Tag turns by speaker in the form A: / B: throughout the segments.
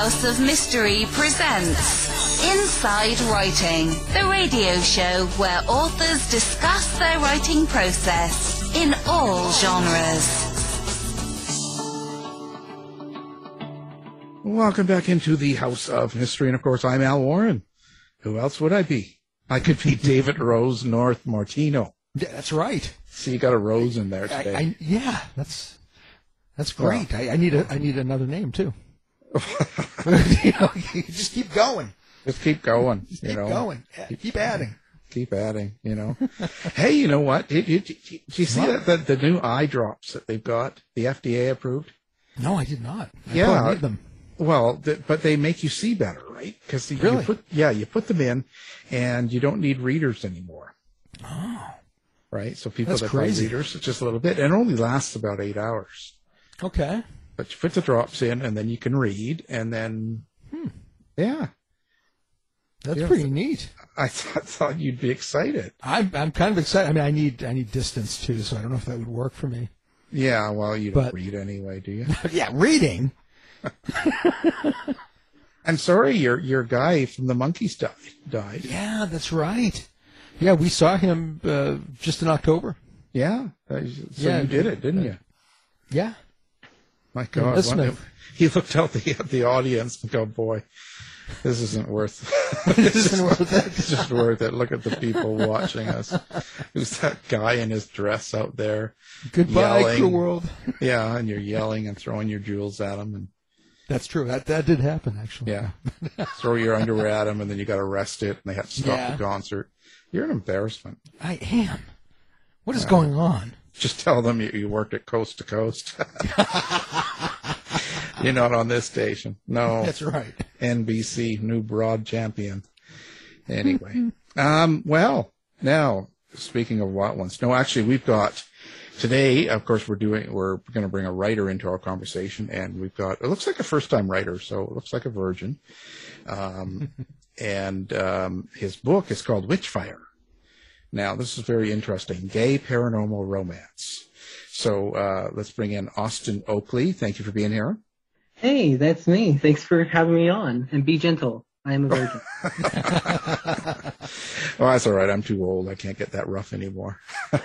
A: House of Mystery presents Inside Writing, the radio show where authors discuss their writing process in all genres.
B: Welcome back into the House of Mystery, and of course, I'm Al Warren. Who else would I be? I could be David Rose North Martino.
C: That's right.
B: See, you got a rose in there
C: I,
B: today.
C: I, yeah, that's that's great. I, I need a I need another name too. you know, you just keep going.
B: Just keep going.
C: Just keep
B: know,
C: going. Yeah, keep adding.
B: keep adding. You know. hey, you know what? Did you, did you, did you see that the, the new eye drops that they've got? The FDA approved.
C: No, I did not. I
B: Yeah.
C: them.
B: Well, th- but they make you see better, right? Because
C: Really?
B: you put yeah, you put them in, and you don't need readers anymore.
C: Oh,
B: Right. So people
C: That's
B: that
C: crazy.
B: buy readers, just a little bit, and it only lasts about eight hours.
C: okay.
B: But you put the drops in, and then you can read, and then yeah,
C: That's pretty neat.
B: I thought, thought you'd be excited.
C: I'm I'm kind of excited. I mean, I need I need distance too, so I don't know if that would work for me.
B: Yeah, well, you don't
C: But-
B: read anyway, do you?
C: Yeah, reading.
B: I'm sorry, your your guy from the Monkees died. Died.
C: Yeah, that's right. Yeah, we saw him uh, just in October.
B: Yeah. Uh, So
C: Yeah,
B: you did it, didn't you?
C: Yeah.
B: My God,
C: listen
B: what-
C: to-
B: he looked out the at the audience and go, "Boy, this isn't worth.
C: This isn't worth it.
B: It's just worth it. Look at the people watching us. Who's that guy in his dress out there?
C: Goodbye,
B: Yelling.
C: cruel world.
B: Yeah, and you're yelling and throwing your jewels at him, and
C: That's true. That that did happen actually.
B: yeah, throw your underwear at him, and then you got arrested, and they had to stop
C: Yeah.
B: the concert. You're an embarrassment.
C: I am. What is going on?
B: Just tell them you, you worked at Coast to Coast. you're not on this station. No.
C: That's right.
B: NBC new broad champion. Anyway, um, well, now speaking of what ones, no, actually, we've got today. Of course, we're doing. We're going to bring a writer into our conversation, and we've got. It looks like a first-time writer, so it looks like a virgin. Um, and um, his book is called Witchfire. Now, this is very interesting. Gay paranormal romance. So uh, let's bring in Austin Oakley. Thank you for being here.
D: Hey, that's me. Thanks for having me on. And be gentle. I am a virgin.
B: oh, that's all right. I'm too old. I can't get that rough anymore. um,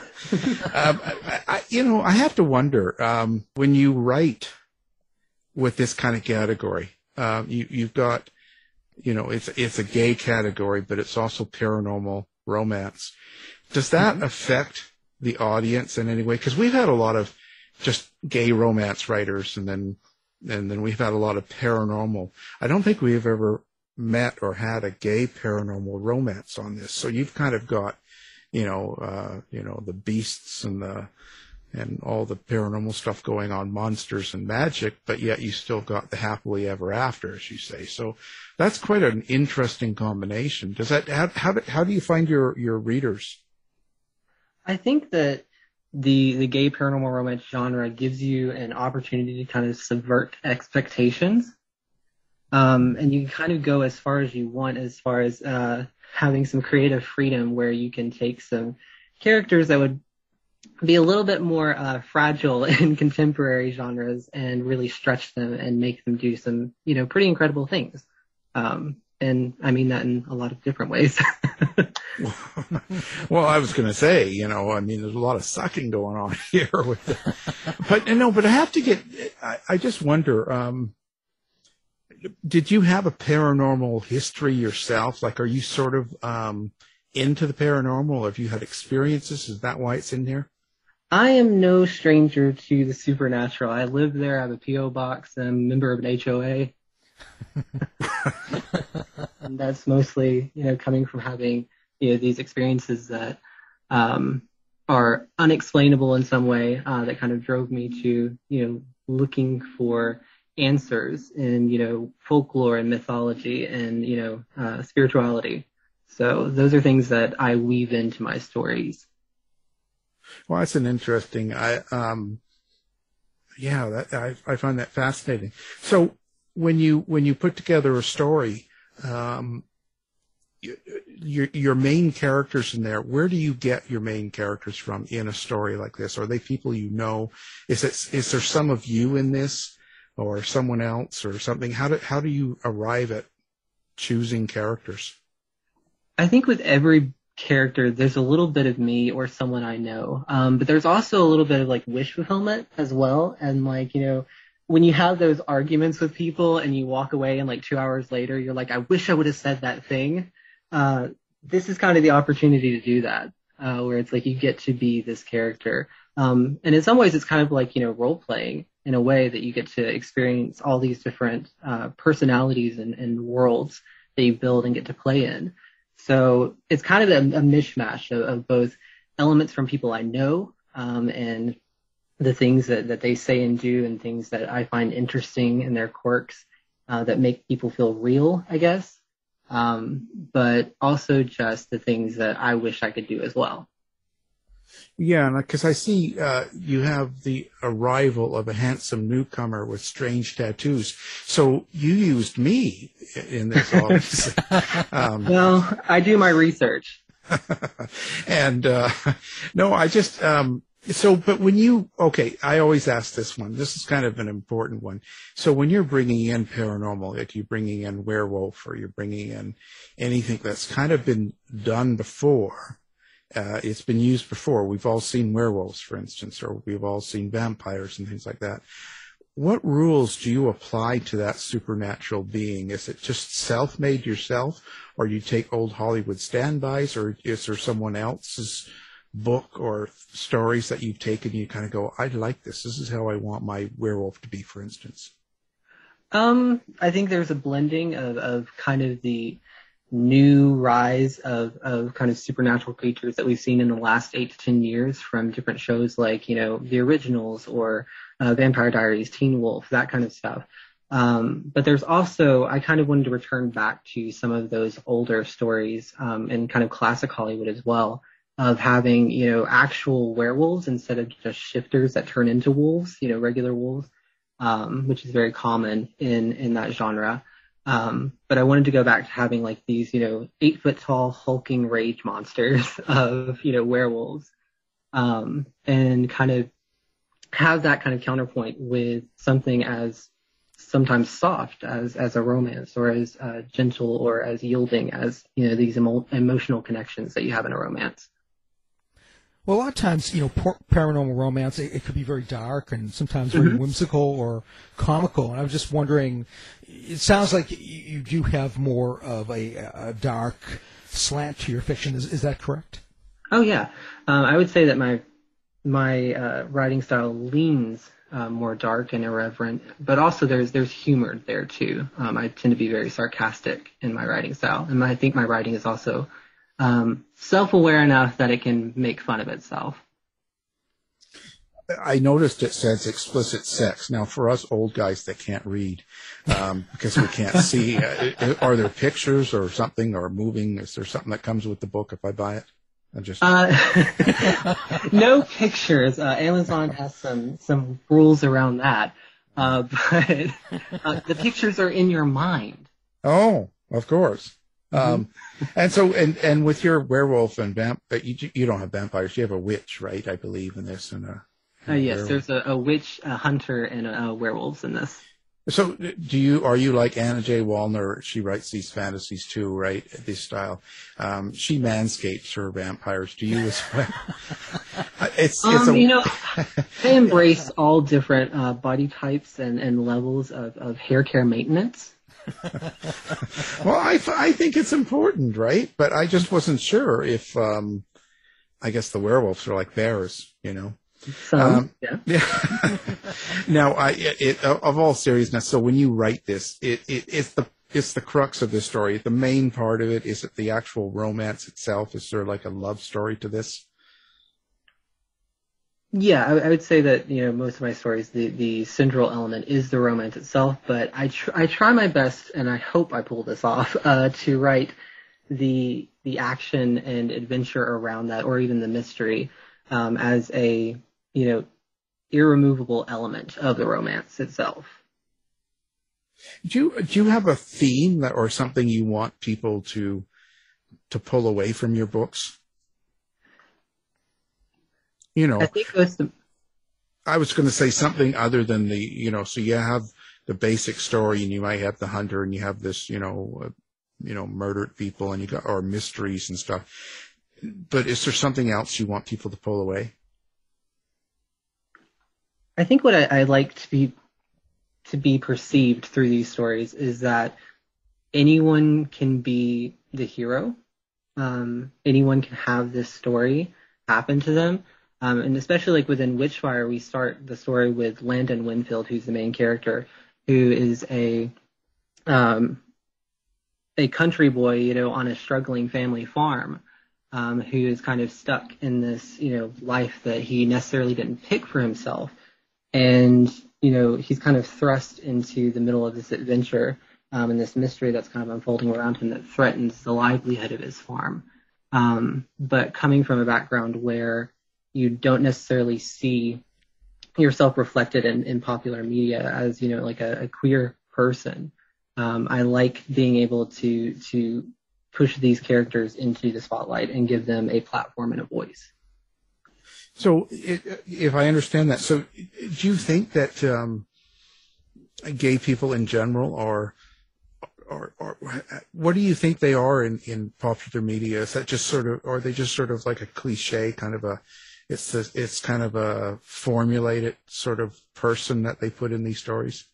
B: I, I, you know, I have to wonder um, when you write with this kind of category. Um, you, you've got, you know, it's it's a gay category, but it's also paranormal romance. Does that affect the audience in any way? Because we've had a lot of just gay romance writers, and then and then we've had a lot of paranormal. I don't think we've ever met or had a gay paranormal romance on this. So you've kind of got, you know, uh, you know, the beasts and the and all the paranormal stuff going on, monsters and magic, but yet you still got the happily ever after, as you say. So that's quite an interesting combination. Does that how how how do you find your your readers?
D: I think that the the gay paranormal romance genre gives you an opportunity to kind of subvert expectations. Um, and you can kind of go as far as you want as far as uh, having some creative freedom where you can take some characters that would be a little bit more uh, fragile in contemporary genres and really stretch them and make them do some, you know, pretty incredible things. Um, and I mean that in a lot of different ways.
B: well, I was going to say, you know, I mean, there's a lot of sucking going on here with, the, but no, but I have to get. I, I just wonder. Um, did you have a paranormal history yourself? Like, are you sort of um, into the paranormal? Or have you had experiences? Is that why it's in here?
D: I am no stranger to the supernatural. I live there. I have a PO box. I'm a member of an HOA. and that's mostly, you know, coming from having, you know, these experiences that um, are unexplainable in some way uh, that kind of drove me to, you know, looking for answers in, you know, folklore and mythology and, you know, uh, spirituality. So those are things that I weave into my stories.
B: Well, that's an interesting. I um, yeah, that I I find that fascinating. So when you when you put together a story, um, your your main characters in there. Where do you get your main characters from in a story like this? Are they people you know? Is it is there some of you in this? or someone else or something? How do how do you arrive at choosing characters?
D: I think with every character, there's a little bit of me or someone I know. Um, but there's also a little bit of like wish fulfillment as well. And like, you know, when you have those arguments with people and you walk away and like two hours later, you're like, I wish I would have said that thing. Uh, this is kind of the opportunity to do that, uh, where it's like you get to be this character. Um, and in some ways, it's kind of like, you know, role playing in a way that you get to experience all these different uh, personalities and, and worlds that you build and get to play in. So it's kind of a, a mishmash of, of, both elements from people I know um, and the things that, that they say and do and things that I find interesting in their quirks uh, that make people feel real, I guess. Um, but also just the things that I wish I could do as well.
B: Yeah, because I see uh, you have the arrival of a handsome newcomer with strange tattoos. So you used me in this office.
D: um, well, I do my research.
B: and uh, no, I just um, so. But when you okay, I always ask this one. This is kind of an important one. So when you're bringing in paranormal, like you're bringing in werewolf, or you're bringing in anything that's kind of been done before uh, it's been used before. We've all seen werewolves, for instance, or we've all seen vampires and things like that. What rules do you apply to that supernatural being? Is it just self-made yourself, or you take old Hollywood standbys, or is there someone else's book or stories that you've taken? And you kind of go, I like this. This is how I want my werewolf to be, for instance.
D: Um, I think there's a blending of, of kind of the new rise of, of kind of supernatural creatures that we've seen in the last eight to ten years from different shows like, you know, The Originals or uh, Vampire Diaries, Teen Wolf, that kind of stuff. Um, but there's also, I kind of wanted to return back to some of those older stories um, and kind of classic Hollywood as well of having, you know, actual werewolves instead of just shifters that turn into wolves, you know, regular wolves, um, which is very common in, in that genre. Um, but I wanted to go back to having like these, you know, eight foot tall hulking rage monsters of, you know, werewolves, um, and kind of have that kind of counterpoint with something as sometimes soft as, as a romance or as uh, gentle or as yielding as, you know, these emo- emotional connections that you have in a romance.
C: Well, a lot of times, you know, paranormal romance, it, it could be very dark and sometimes very mm-hmm. whimsical or comical. And I was just wondering, it sounds like you do have more of a, a dark slant to your fiction. Is, is that correct?
D: Oh yeah, um, I would say that my my uh, writing style leans uh, more dark and irreverent, but also there's there's humor there too. Um, I tend to be very sarcastic in my writing style, and I think my writing is also um, self-aware enough that it can make fun of itself.
B: I noticed it says explicit sex. Now, for us old guys that can't read, um, because we can't see, uh, are there pictures or something or moving? Is there something that comes with the book if I buy it? I just uh,
D: no pictures. Uh, Amazon has some some rules around that, uh, but uh, the pictures are in your mind.
B: Oh, of course. Um, and so, and, and with your werewolf and vamp, you, you don't have vampires. You have a witch, right? I believe in this. And a,
D: uh, yes, werewolf. there's a, a, witch, a hunter, and a, a werewolves in this.
B: So, do you are you like Anna J. Wallner? She writes these fantasies too, right? This style. Um, she manscapes her vampires. Do you as well?
D: it's, um, a... you know, I embrace all different uh, body types and, and levels of, of hair care maintenance.
B: well, I, I think it's important, right? But I just wasn't sure if, um, I guess the werewolves are like bears, you know.
D: um, yeah.
B: yeah. now, I, it, of all seriousness, so when you write this, it, it, it's the it's the crux of the story. The main part of it is it the actual romance itself. Is there like a love story to this?
D: Yeah, I, I, would say that you know most of my stories, the the central element is the romance itself. But I tr- I try my best, and I hope I pull this off, uh, to write the the action and adventure around that, or even the mystery, um, as a you know irremovable element of the romance itself.
B: Do you do you have a theme that, or something you want people to to pull away from your books? You know,
D: I think the.
B: I was going to say something other than the, you know, so you have the basic story, and you might have the hunter, and you have this, you know, uh, you know, murdered people, and you got or mysteries and stuff. But is there something else you want people to pull away?
D: I think what I, I like to be to be perceived through these stories is that anyone can be the hero. Um, anyone can have this story happen to them. Um, and especially like within Witchfire, we start the story with Landon Winfield, who's the main character, who is a um, a country boy, you know, on a struggling family farm, um, who is kind of stuck in this, you know, life that he necessarily didn't pick for himself and you know he's kind of thrust into the middle of this adventure um, and this mystery that's kind of unfolding around him that threatens the livelihood of his farm. Um, but coming from a background where you don't necessarily see yourself reflected in, in popular media as you know like a, a queer person, um, I like being able to to push these characters into the spotlight and give them a platform and a voice.
B: So, if I understand that, so do you think that um, gay people in general are, or, or what do you think they are in, in popular media? Is that just sort of, are they just sort of like a cliche kind of a, it's it's kind of a formulated sort of person that they put in these stories?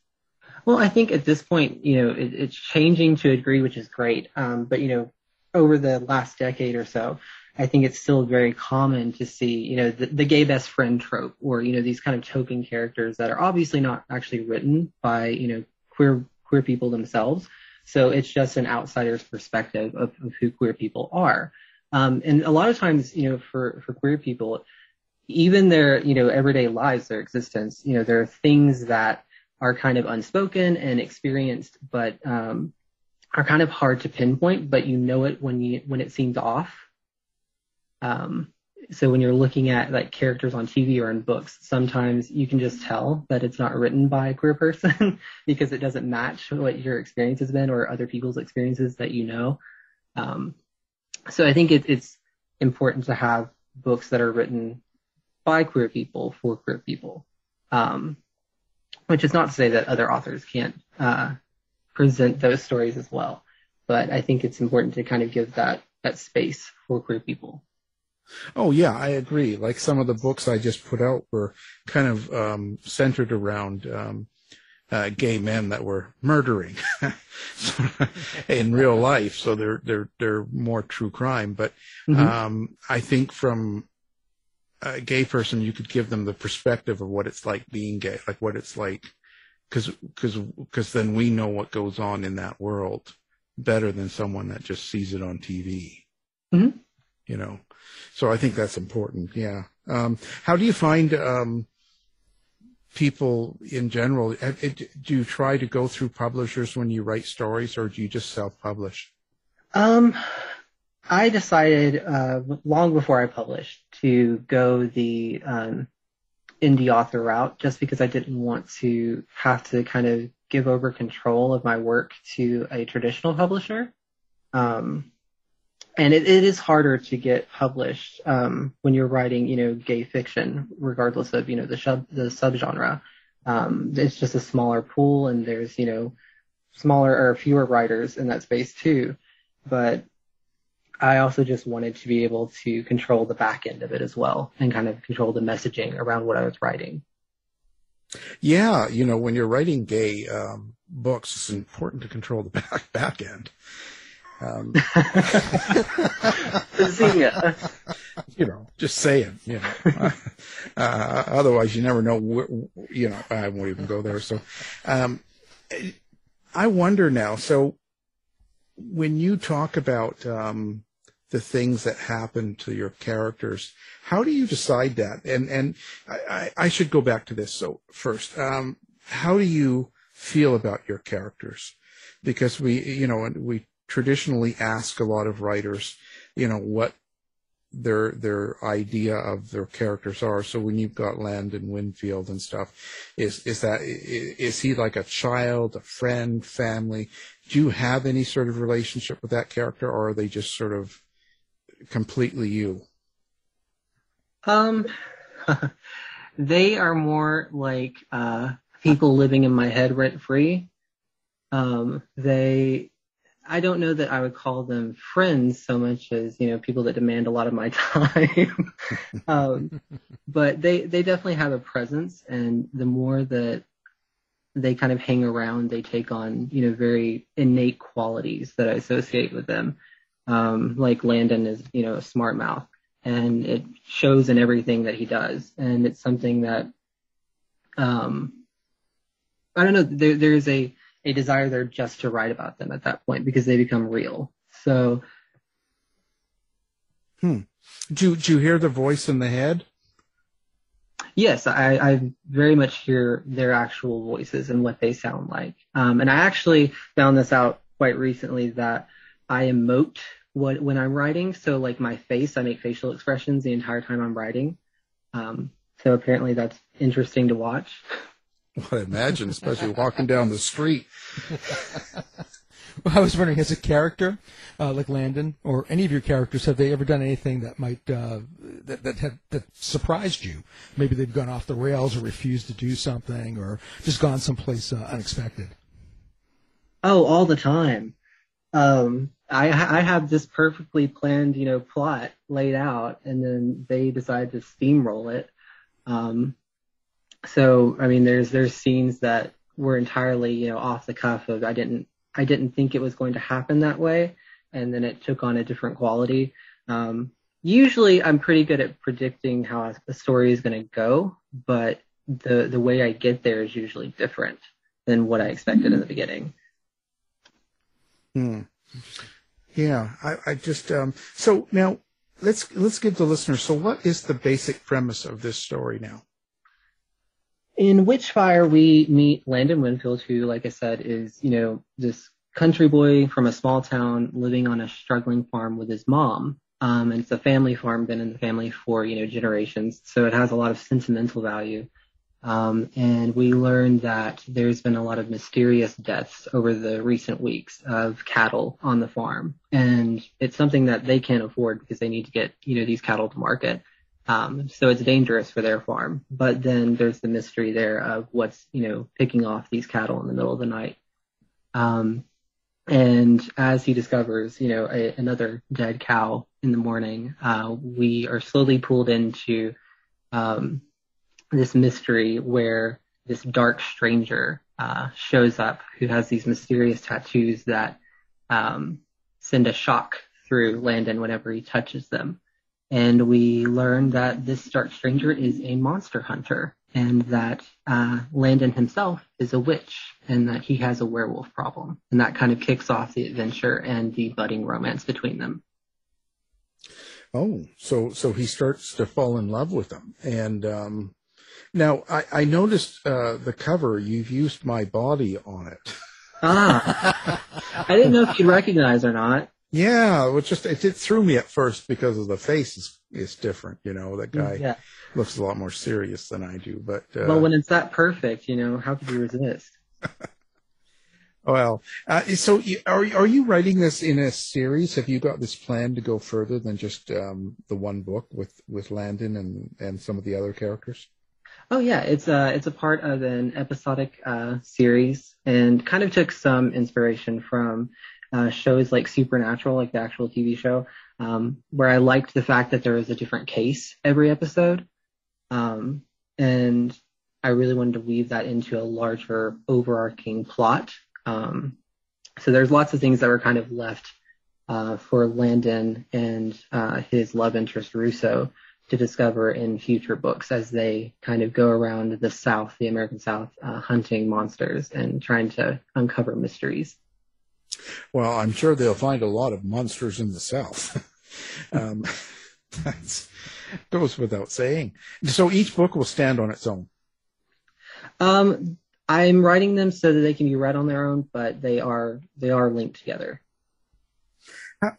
D: Well, I think at this point, you know, it, it's changing to a degree, which is great. Um, but you know, over the last decade or so, I think it's still very common to see, you know, the, the, gay best friend trope or, you know, these kind of token characters that are obviously not actually written by, you know, queer, queer people themselves. So it's just an outsider's perspective of, of who queer people are. Um, and a lot of times, you know, for, for queer people, even their, you know, everyday lives, their existence, you know, there are things that are kind of unspoken and experienced, but, um, are kind of hard to pinpoint, but you know it when you, when it seems off um, so when you're looking at like characters on TV or in books, sometimes you can just tell that it's not written by a queer person because it doesn't match what your experience has been or other people's experiences that you know. Um, so I think it, it's important to have books that are written by queer people for queer people. Um, which is not to say that other authors can't uh, present those stories as well, but I think it's important to kind of give that that space for queer people.
B: Oh yeah, I agree. Like some of the books I just put out were kind of um, centered around um, uh, gay men that were murdering in real life. So they're they're they're more true crime. But mm-hmm. um, I think from a gay person, you could give them the perspective of what it's like being gay, like what it's like, because because because then we know what goes on in that world better than someone that just sees it on TV. Mm-hmm. You know. So I think that's important. Yeah. Um, how do you find um, people in general? Do you try to go through publishers when you write stories, or do you just self-publish?
D: Um, I decided uh, long before I published to go the um, indie author route, just because I didn't want to have to kind of give over control of my work to a traditional publisher. Um, and it, it is harder to get published um, when you're writing, you know, gay fiction, regardless of you know the sub the subgenre. Um, it's just a smaller pool, and there's you know smaller or fewer writers in that space too. But I also just wanted to be able to control the back end of it as well, and kind of control the messaging around what I was writing.
B: Yeah, you know, when you're writing gay um, books, it's important to control the back back end. Um, you know, just saying, you know. Uh, otherwise, you never know. Wh- you know, I won't even go there. So, um, I wonder now. So, when you talk about um, the things that happen to your characters, how do you decide that? And and I, I should go back to this. So first, um, how do you feel about your characters? Because we, you know, we traditionally ask a lot of writers, you know, what their their idea of their characters are. So when you've got Landon Winfield and stuff, is is that is he like a child, a friend, family? Do you have any sort of relationship with that character, or are they just sort of completely you?
D: Um, they are more like uh, people living in my head rent free. Um, they, I don't know that I would call them friends so much as you know people that demand a lot of my time. um, but they they definitely have a presence, and the more that they kind of hang around, they take on you know very innate qualities that I associate with them. Um, like Landon is you know a smart mouth, and it shows in everything that he does, and it's something that um, I don't know. There, there's a a desire there just to write about them at that point because they become real. So,
B: hmm. Do you, do you hear the voice in the head?
D: Yes, I, I very much hear their actual voices and what they sound like. Um, and I actually found this out quite recently that I emote what when I'm writing. So like my face, I make facial expressions the entire time I'm writing. Um, so apparently that's interesting to watch.
B: I imagine, especially walking down the street.
C: well, I was wondering, as a character uh, like Landon or any of your characters, have they ever done anything that might uh, that that have that surprised you? Maybe they've gone off the rails or refused to do something, or just gone someplace uh, unexpected.
D: Oh, all the time. Um, I I have this perfectly planned, you know, plot laid out, and then they decide to steamroll it. Um, so I mean, there's there's scenes that were entirely you know off the cuff of I didn't I didn't think it was going to happen that way, and then it took on a different quality. Um, usually, I'm pretty good at predicting how a story is going to go, but the the way I get there is usually different than what I expected in the beginning.
B: Hmm. Yeah, I, I just um, so now let's let's give the listeners. So, what is the basic premise of this story now?
D: in Witchfire, we meet Landon Winfield, who, like I said, is, you know, this country boy from a small town living on a struggling farm with his mom. Um, and it's a family farm, been in the family for, you know, generations. So it has a lot of sentimental value. Um, and we learned that there's been a lot of mysterious deaths over the recent weeks of cattle on the farm. And it's something that they can't afford because they need to get, you know, these cattle to market. Um, so it's dangerous for their farm. But then there's the mystery there of what's, you know, picking off these cattle in the middle of the night. Um, and as he discovers, you know, a, another dead cow in the morning, uh, we are slowly pulled into um, this mystery where this dark stranger uh, shows up who has these mysterious tattoos that um, send a shock through Landon whenever he touches them and we learn that this dark stranger is a monster hunter and that uh, Landon himself is a witch and that he has a werewolf problem. And that kind of kicks off the adventure and the budding romance between them.
B: Oh, so so he starts to fall in love with them. And um, now I, I noticed uh, the cover. You've used my body on it.
D: Ah, I didn't know if you'd recognize or not.
B: Yeah, it was just it, it threw me at first because of the face is is different. You know, that guy yeah. looks a lot more serious than I do. But
D: uh, well, when it's that perfect, you know, how could you resist?
B: well, uh, so you, are are you writing this in a series? Have you got this plan to go further than just um, the one book with with Landon and and some of the other characters?
D: Oh yeah, it's a it's a part of an episodic uh, series, and kind of took some inspiration from uh, shows like Supernatural, like the actual TV show, um, where I liked the fact that there was a different case every episode. Um, and I really wanted to weave that into a larger overarching plot. Um, so there's lots of things that were kind of left uh, for Landon and uh, his love interest Rousseau to discover in future books as they kind of go around the South, the American South, uh, hunting monsters and trying to uncover mysteries.
B: Well, I'm sure they'll find a lot of monsters in the South. um, that goes without saying. So each book will stand on its own.
D: Um, I'm writing them so that they can be read on their own, but they are they are linked together.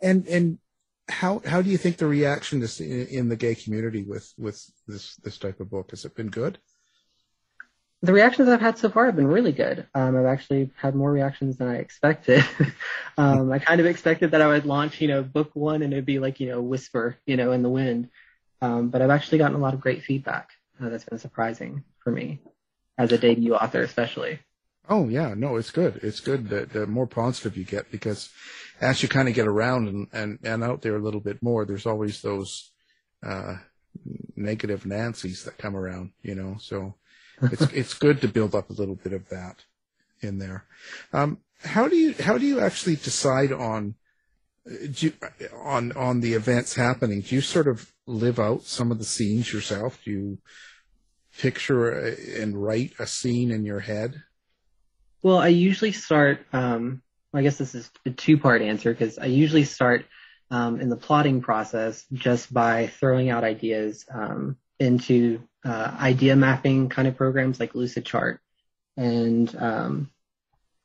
B: And and how how do you think the reaction is in, in the gay community with with this this type of book? Has it been good?
D: the reactions I've had so far have been really good. Um, I've actually had more reactions than I expected. um, I kind of expected that I would launch, you know, book one and it'd be like, you know, whisper, you know, in the wind. Um, but I've actually gotten a lot of great feedback. Uh, that's been surprising for me. as a debut author, especially.
B: Oh yeah, no, it's good. It's good. The, the more positive you get because as you kind of get around and, and, and out there a little bit more, there's always those uh, negative Nancy's that come around, you know. So it's it's good to build up a little bit of that in there. Um, how do you how do you actually decide on you, on on the events happening? Do you sort of live out some of the scenes yourself? Do you picture and write a scene in your head?
D: Well, I usually start. Um, I guess this is a two-part answer because I usually start um, in the plotting process just by throwing out ideas um, into uh, idea mapping kind of programs like Lucidchart, and um,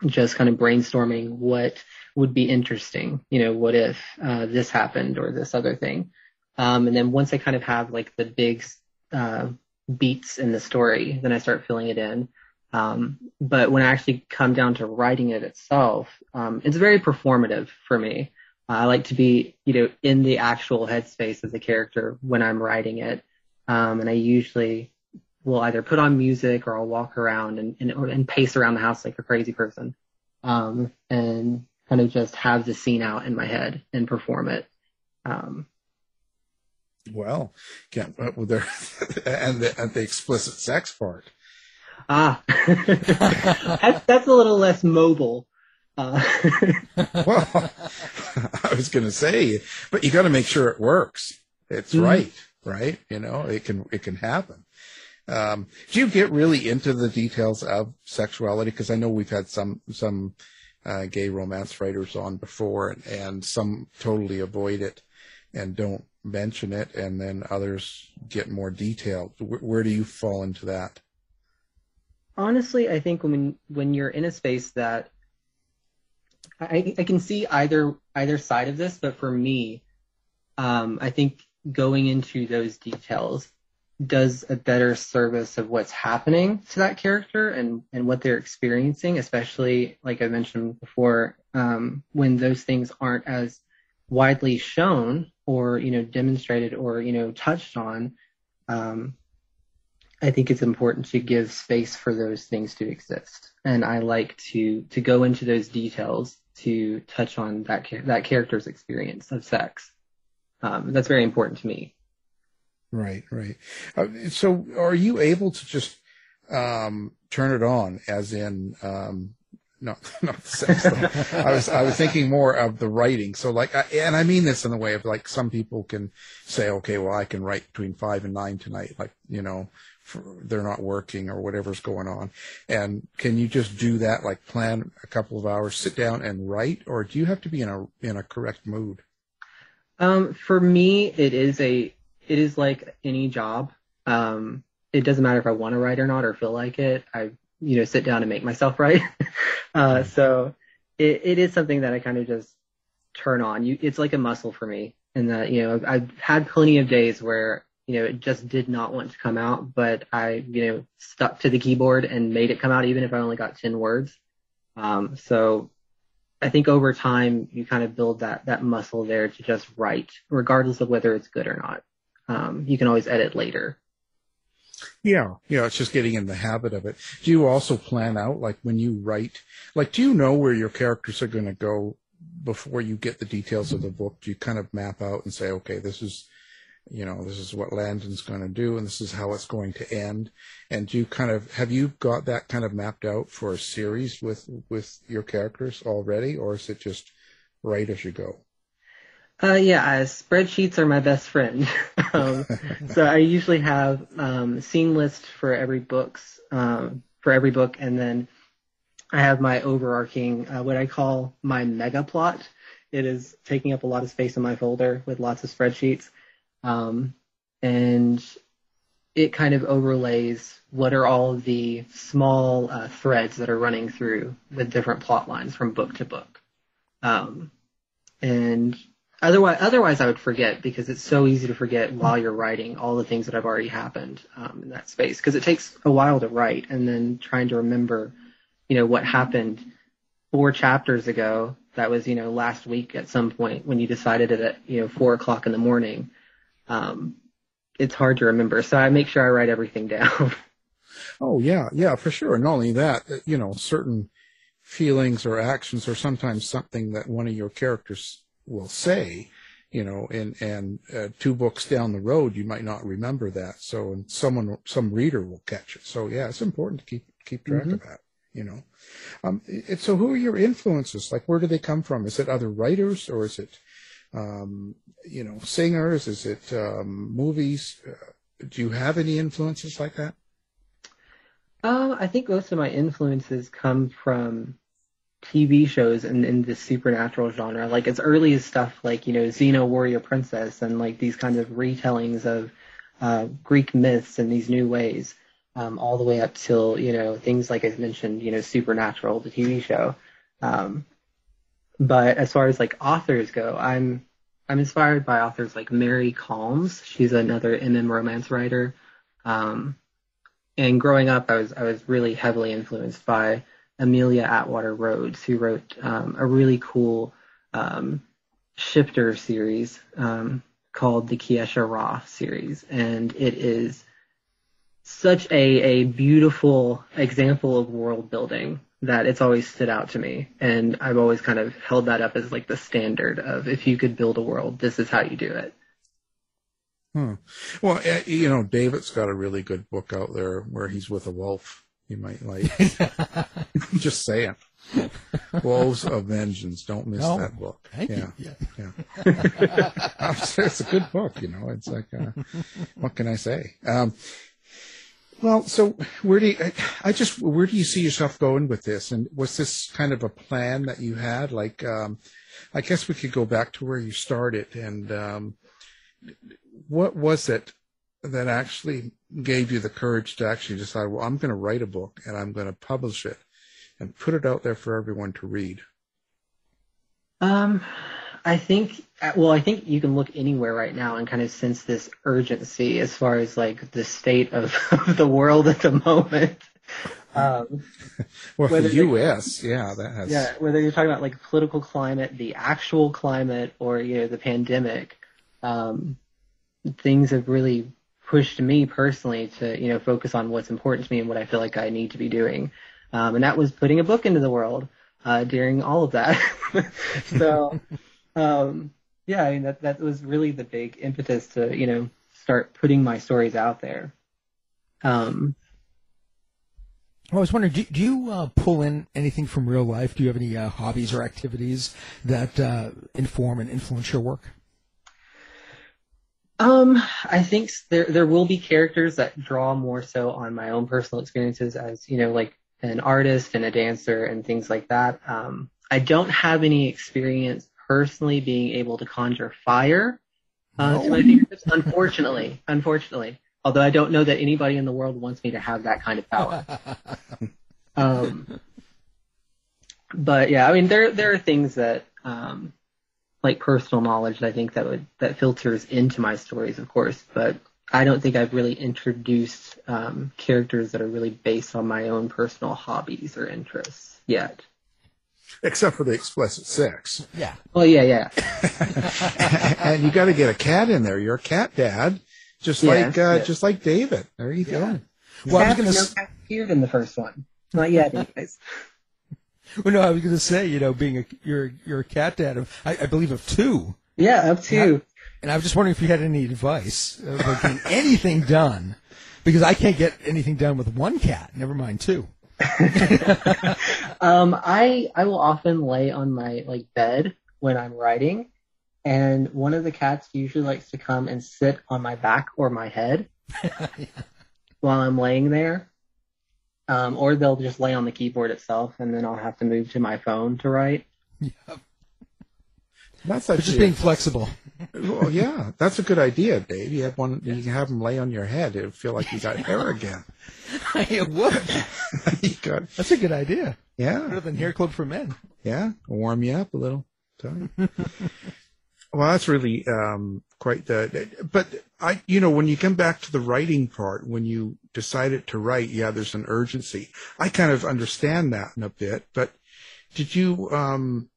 D: just kind of brainstorming what would be interesting. You know, what if uh, this happened or this other thing? Um, and then once I kind of have like the big uh, beats in the story, then I start filling it in. Um, but when I actually come down to writing it itself, um, it's very performative for me. I like to be, you know, in the actual headspace of the character when I'm writing it. Um, and I usually will either put on music or I'll walk around and, and, and pace around the house like a crazy person. Um, and kind of just have the scene out in my head and perform it. Um,
B: well, can't, well, there, and the, and the explicit sex part.
D: Ah, that's, that's a little less mobile. Uh,
B: well, I was going to say, but you got to make sure it works. It's mm-hmm. right, right? You know, it can it can happen. Um, do you get really into the details of sexuality? Because I know we've had some some uh, gay romance writers on before, and, and some totally avoid it and don't mention it, and then others get more detailed. Where, where do you fall into that?
D: Honestly, I think when when you're in a space that I, I can see either either side of this, but for me, um, I think going into those details does a better service of what's happening to that character and and what they're experiencing, especially like I mentioned before, um, when those things aren't as widely shown or you know demonstrated or you know touched on. Um, I think it's important to give space for those things to exist, and I like to to go into those details to touch on that that character's experience of sex. Um, that's very important to me.
B: Right, right. Uh, so, are you able to just um, turn it on, as in um, no, not sex. I was I was thinking more of the writing. So like, I, and I mean this in the way of like some people can say, okay, well, I can write between five and nine tonight, like you know, for, they're not working or whatever's going on. And can you just do that, like plan a couple of hours, sit down and write, or do you have to be in a in a correct mood?
D: Um, for me, it is a it is like any job. Um, it doesn't matter if I want to write or not or feel like it. I you know sit down and make myself write. uh, so it, it is something that I kind of just turn on. You, it's like a muscle for me. And that you know I've, I've had plenty of days where you know, it just did not want to come out, but I, you know, stuck to the keyboard and made it come out even if I only got 10 words. Um, so I think over time you kind of build that, that muscle there to just write, regardless of whether it's good or not. Um, you can always edit later.
B: Yeah, yeah, it's just getting in the habit of it. Do you also plan out, like when you write, like do you know where your characters are going to go before you get the details of the book? Do you kind of map out and say, okay, this is you know, this is what Landon's going to do and this is how it's going to end. And do you kind of, have you got that kind of mapped out for a series with, with your characters already, or is it just right as you go?
D: Uh, yeah, uh, spreadsheets are my best friend. um, so I usually have um, scene list for every books um, for every book, and then I have my overarching uh, what I call my mega plot. It is taking up a lot of space in my folder with lots of spreadsheets. Um, and it kind of overlays what are all the small uh, threads that are running through with different plot lines from book to book. Um, and otherwise, otherwise I would forget because it's so easy to forget while you're writing all the things that have already happened um, in that space because it takes a while to write and then trying to remember, you know, what happened four chapters ago. That was, you know, last week at some point when you decided it at, you know, four o'clock in the morning um, it's hard to remember. So I make sure I write everything down.
B: Oh yeah, yeah, for sure. And not only that, uh, you know, certain feelings or actions are sometimes something that one of your characters will say, you know, and and uh, two books down the road you might not remember that. So and someone some reader will catch it. So yeah, it's important to keep keep track mm-hmm. of that. You know, um, so who are your influences? Like, where do they come from? Is it other writers or is it, um, you know, singers? Is it um, movies? Uh, do you have any influences like that?
D: Um, I think most of my influences come from TV shows in, in the supernatural genre. Like as early as stuff like, you know, Xena Warrior Princess and like these kinds of retellings of uh, Greek myths in these new ways, um, all the way up till, you know, things like I mentioned, you know, Supernatural, the TV show. Um, but as far as like authors go, I'm I'm inspired by authors like Mary Calmes. She's another MM romance writer. Um, and growing up, I was I was really heavily influenced by Amelia Atwater Rhodes, who wrote um, a really cool um, shifter series um, called the Kiesha'ra series, and it is such a a beautiful example of world building that it's always stood out to me, and I've always kind of held that up as like the standard of if you could build a world, this is how you do it.
B: Hmm. Well, eh, you know, David's got a really good book out there where he's with a wolf. You might like. Just saying. Wolves of Vengeance. Don't miss no, that book. yeah, you. yeah, yeah. it's a good book. You know, it's like, uh, what can I say? Um, well, so where do you, I just, where do you see yourself going with this? And was this kind of a plan that you had? Like, um, I guess we could go back to where you started and, um, what was it that actually gave you the courage to actually decide, well, I'm going to write a book and I'm going to publish it and put it out there for everyone to read?
D: Um, I think, well, I think you can look anywhere right now and kind of sense this urgency as far as like the state of, of the world at the moment.
B: Um, well, the U.S., yeah, that has.
D: Yeah, whether you're talking about like political climate, the actual climate, or you know the pandemic, um, things have really pushed me personally to you know focus on what's important to me and what I feel like I need to be doing, um, and that was putting a book into the world uh, during all of that. so, um, yeah, I mean that that was really the big impetus to you know start putting my stories out there. Um,
C: I was wondering, do, do you uh, pull in anything from real life? Do you have any uh, hobbies or activities that uh, inform and influence your work?
D: Um, I think there there will be characters that draw more so on my own personal experiences as you know, like an artist and a dancer and things like that. Um, I don't have any experience personally being able to conjure fire uh, to my fingertips, unfortunately. Unfortunately, although I don't know that anybody in the world wants me to have that kind of power. um, but yeah, I mean, there there are things that um, like personal knowledge that I think that would that filters into my stories, of course. But I don't think I've really introduced um, characters that are really based on my own personal hobbies or interests yet.
B: Except for the explicit sex.
C: Yeah.
D: Well, yeah, yeah.
B: and you got to get a cat in there. You're a cat dad, just like uh, just like David. There you yeah. go.
D: Well, I was going to no cat appeared in the first one. Not yet, anyways.
C: Well, no, I was going to say, you know, being a you're you're a cat dad of I, I believe of two.
D: Yeah, of two.
C: And I, and I was just wondering if you had any advice about getting anything done, because I can't get anything done with one cat. Never mind two.
D: Um, I I will often lay on my like bed when I'm writing, and one of the cats usually likes to come and sit on my back or my head yeah. while I'm laying there. Um, or they'll just lay on the keyboard itself, and then I'll have to move to my phone to write.
C: Yep. That's actually just being flexible.
B: Well, yeah, that's a good idea, Dave. You have one. You can have them lay on your head. It would feel like you got hair again.
C: it would. you got, that's a good idea.
B: Yeah,
C: better than hair club for men.
B: Yeah, warm you up a little. well, that's really um, quite the. But I, you know, when you come back to the writing part, when you decided to write, yeah, there's an urgency. I kind of understand that in a bit, but did you, um,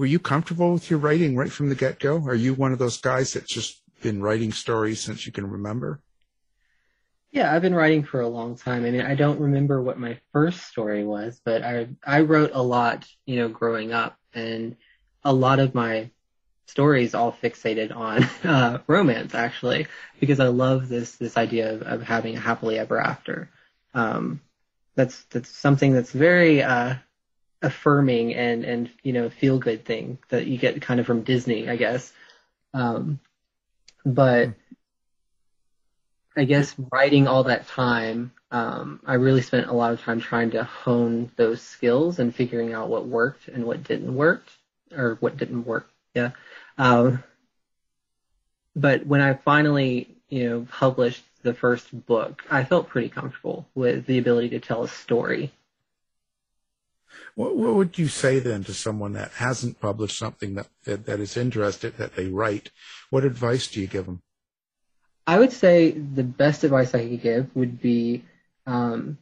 B: were you comfortable with your writing right from the get go? Are you one of those guys that's just been writing stories since you can remember?
D: Yeah, I've been writing for a long time. I mean, I don't remember what my first story was, but I I wrote a lot, you know, growing up, and a lot of my stories all fixated on uh, romance, actually, because I love this this idea of, of having a happily ever after. Um, that's that's something that's very uh, affirming and and you know feel good thing that you get kind of from Disney, I guess. Um, but I guess writing all that time, um, I really spent a lot of time trying to hone those skills and figuring out what worked and what didn't work, or what didn't work. Yeah. Um, but when I finally, you know, published the first book, I felt pretty comfortable with the ability to tell a story.
B: What, what would you say then to someone that hasn't published something that, that, that is interested that they write? What advice do you give them?
D: I would say the best advice I could give would be um,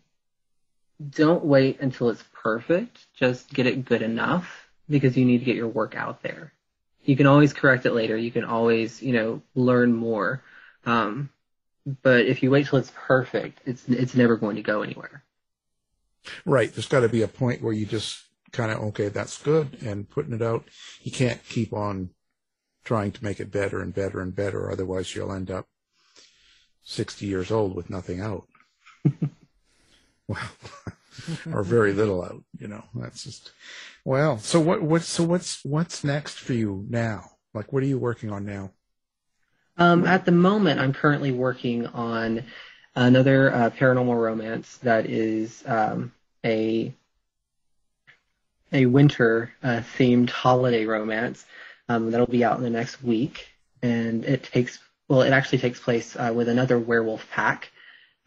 D: don't wait until it's perfect. Just get it good enough because you need to get your work out there. You can always correct it later. You can always, you know, learn more. Um, but if you wait till it's perfect, it's it's never going to go anywhere.
B: Right. There's got to be a point where you just kind of okay, that's good, and putting it out. You can't keep on trying to make it better and better and better, otherwise you'll end up 60 years old with nothing out. well, or very little out, you know. That's just well, so what what so what's what's next for you now? Like what are you working on now?
D: Um, at the moment, I'm currently working on another uh, paranormal romance that is um, a a winter uh, themed holiday romance um, that'll be out in the next week, and it takes well, it actually takes place uh, with another werewolf pack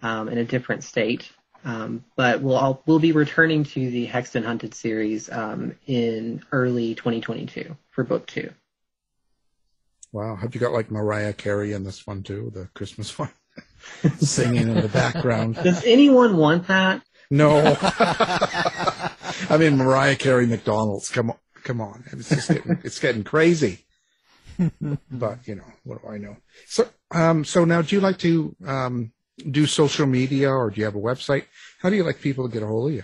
D: um, in a different state. Um, but we'll all, we'll be returning to the Hexed and Hunted series um, in early 2022 for book two.
B: Wow, have you got like Mariah Carey in this one too, the Christmas one, singing in the background?
D: Does anyone want that?
B: No. I mean Mariah Carey McDonald's. Come on, come on. It's just getting, it's getting crazy. but you know, what do I know? So, um, so now, do you like to um, do social media, or do you have a website? How do you like people to get a hold of you?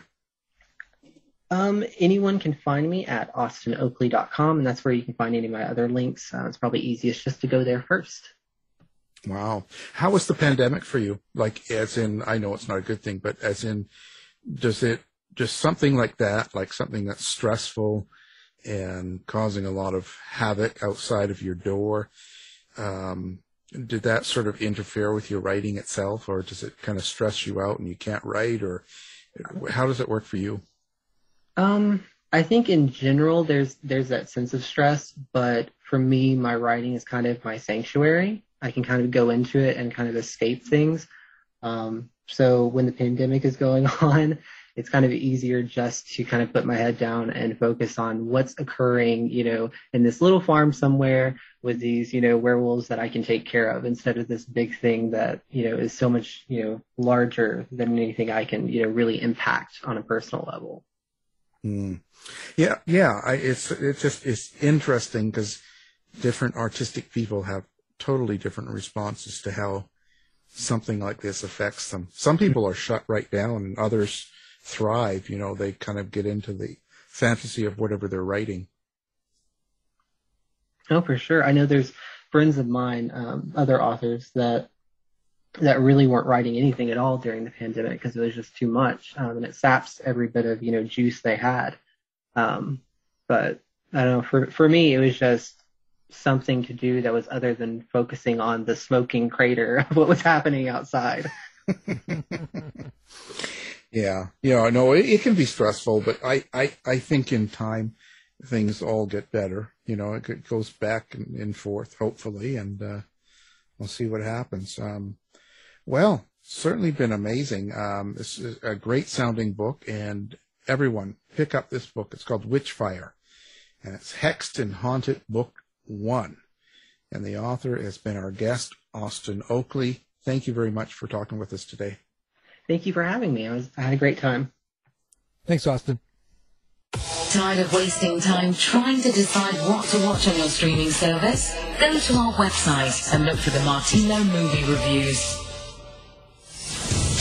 D: Um, anyone can find me at austinoakley.com, and that's where you can find any of my other links. Uh, it's probably easiest just to go there first.
B: Wow. How was the pandemic for you? Like, as in, I know it's not a good thing, but as in, does it, just something like that, like something that's stressful and causing a lot of havoc outside of your door, um, did that sort of interfere with your writing itself, or does it kind of stress you out and you can't write, or how does it work for you?
D: Um, I think in general there's there's that sense of stress, but for me, my writing is kind of my sanctuary. I can kind of go into it and kind of escape things. Um, so when the pandemic is going on, it's kind of easier just to kind of put my head down and focus on what's occurring, you know, in this little farm somewhere with these, you know, werewolves that I can take care of instead of this big thing that, you know, is so much, you know, larger than anything I can, you know, really impact on a personal level.
B: Mm. Yeah, yeah. I, it's it's just it's interesting because different artistic people have totally different responses to how something like this affects them. Some people are shut right down, and others thrive. You know, they kind of get into the fantasy of whatever they're writing.
D: Oh, for sure. I know there's friends of mine, um, other authors that that really weren't writing anything at all during the pandemic because it was just too much, um, and it saps every bit of you know juice they had. Um, but I don't know. For for me, it was just something to do that was other than focusing on the smoking crater of what was happening outside.
B: yeah, yeah. No, it, it can be stressful, but I, I I think in time things all get better. You know, it goes back and, and forth, hopefully, and uh, we'll see what happens. Um, well, certainly been amazing. Um, this is a great sounding book, and everyone pick up this book. It's called Witchfire, and it's Hexed and Haunted Book One. And the author has been our guest, Austin Oakley. Thank you very much for talking with us today.
D: Thank you for having me. I was I had a great time.
C: Thanks, Austin.
A: Tired of wasting time trying to decide what to watch on your streaming service? Go to our website and look for the Martino movie reviews.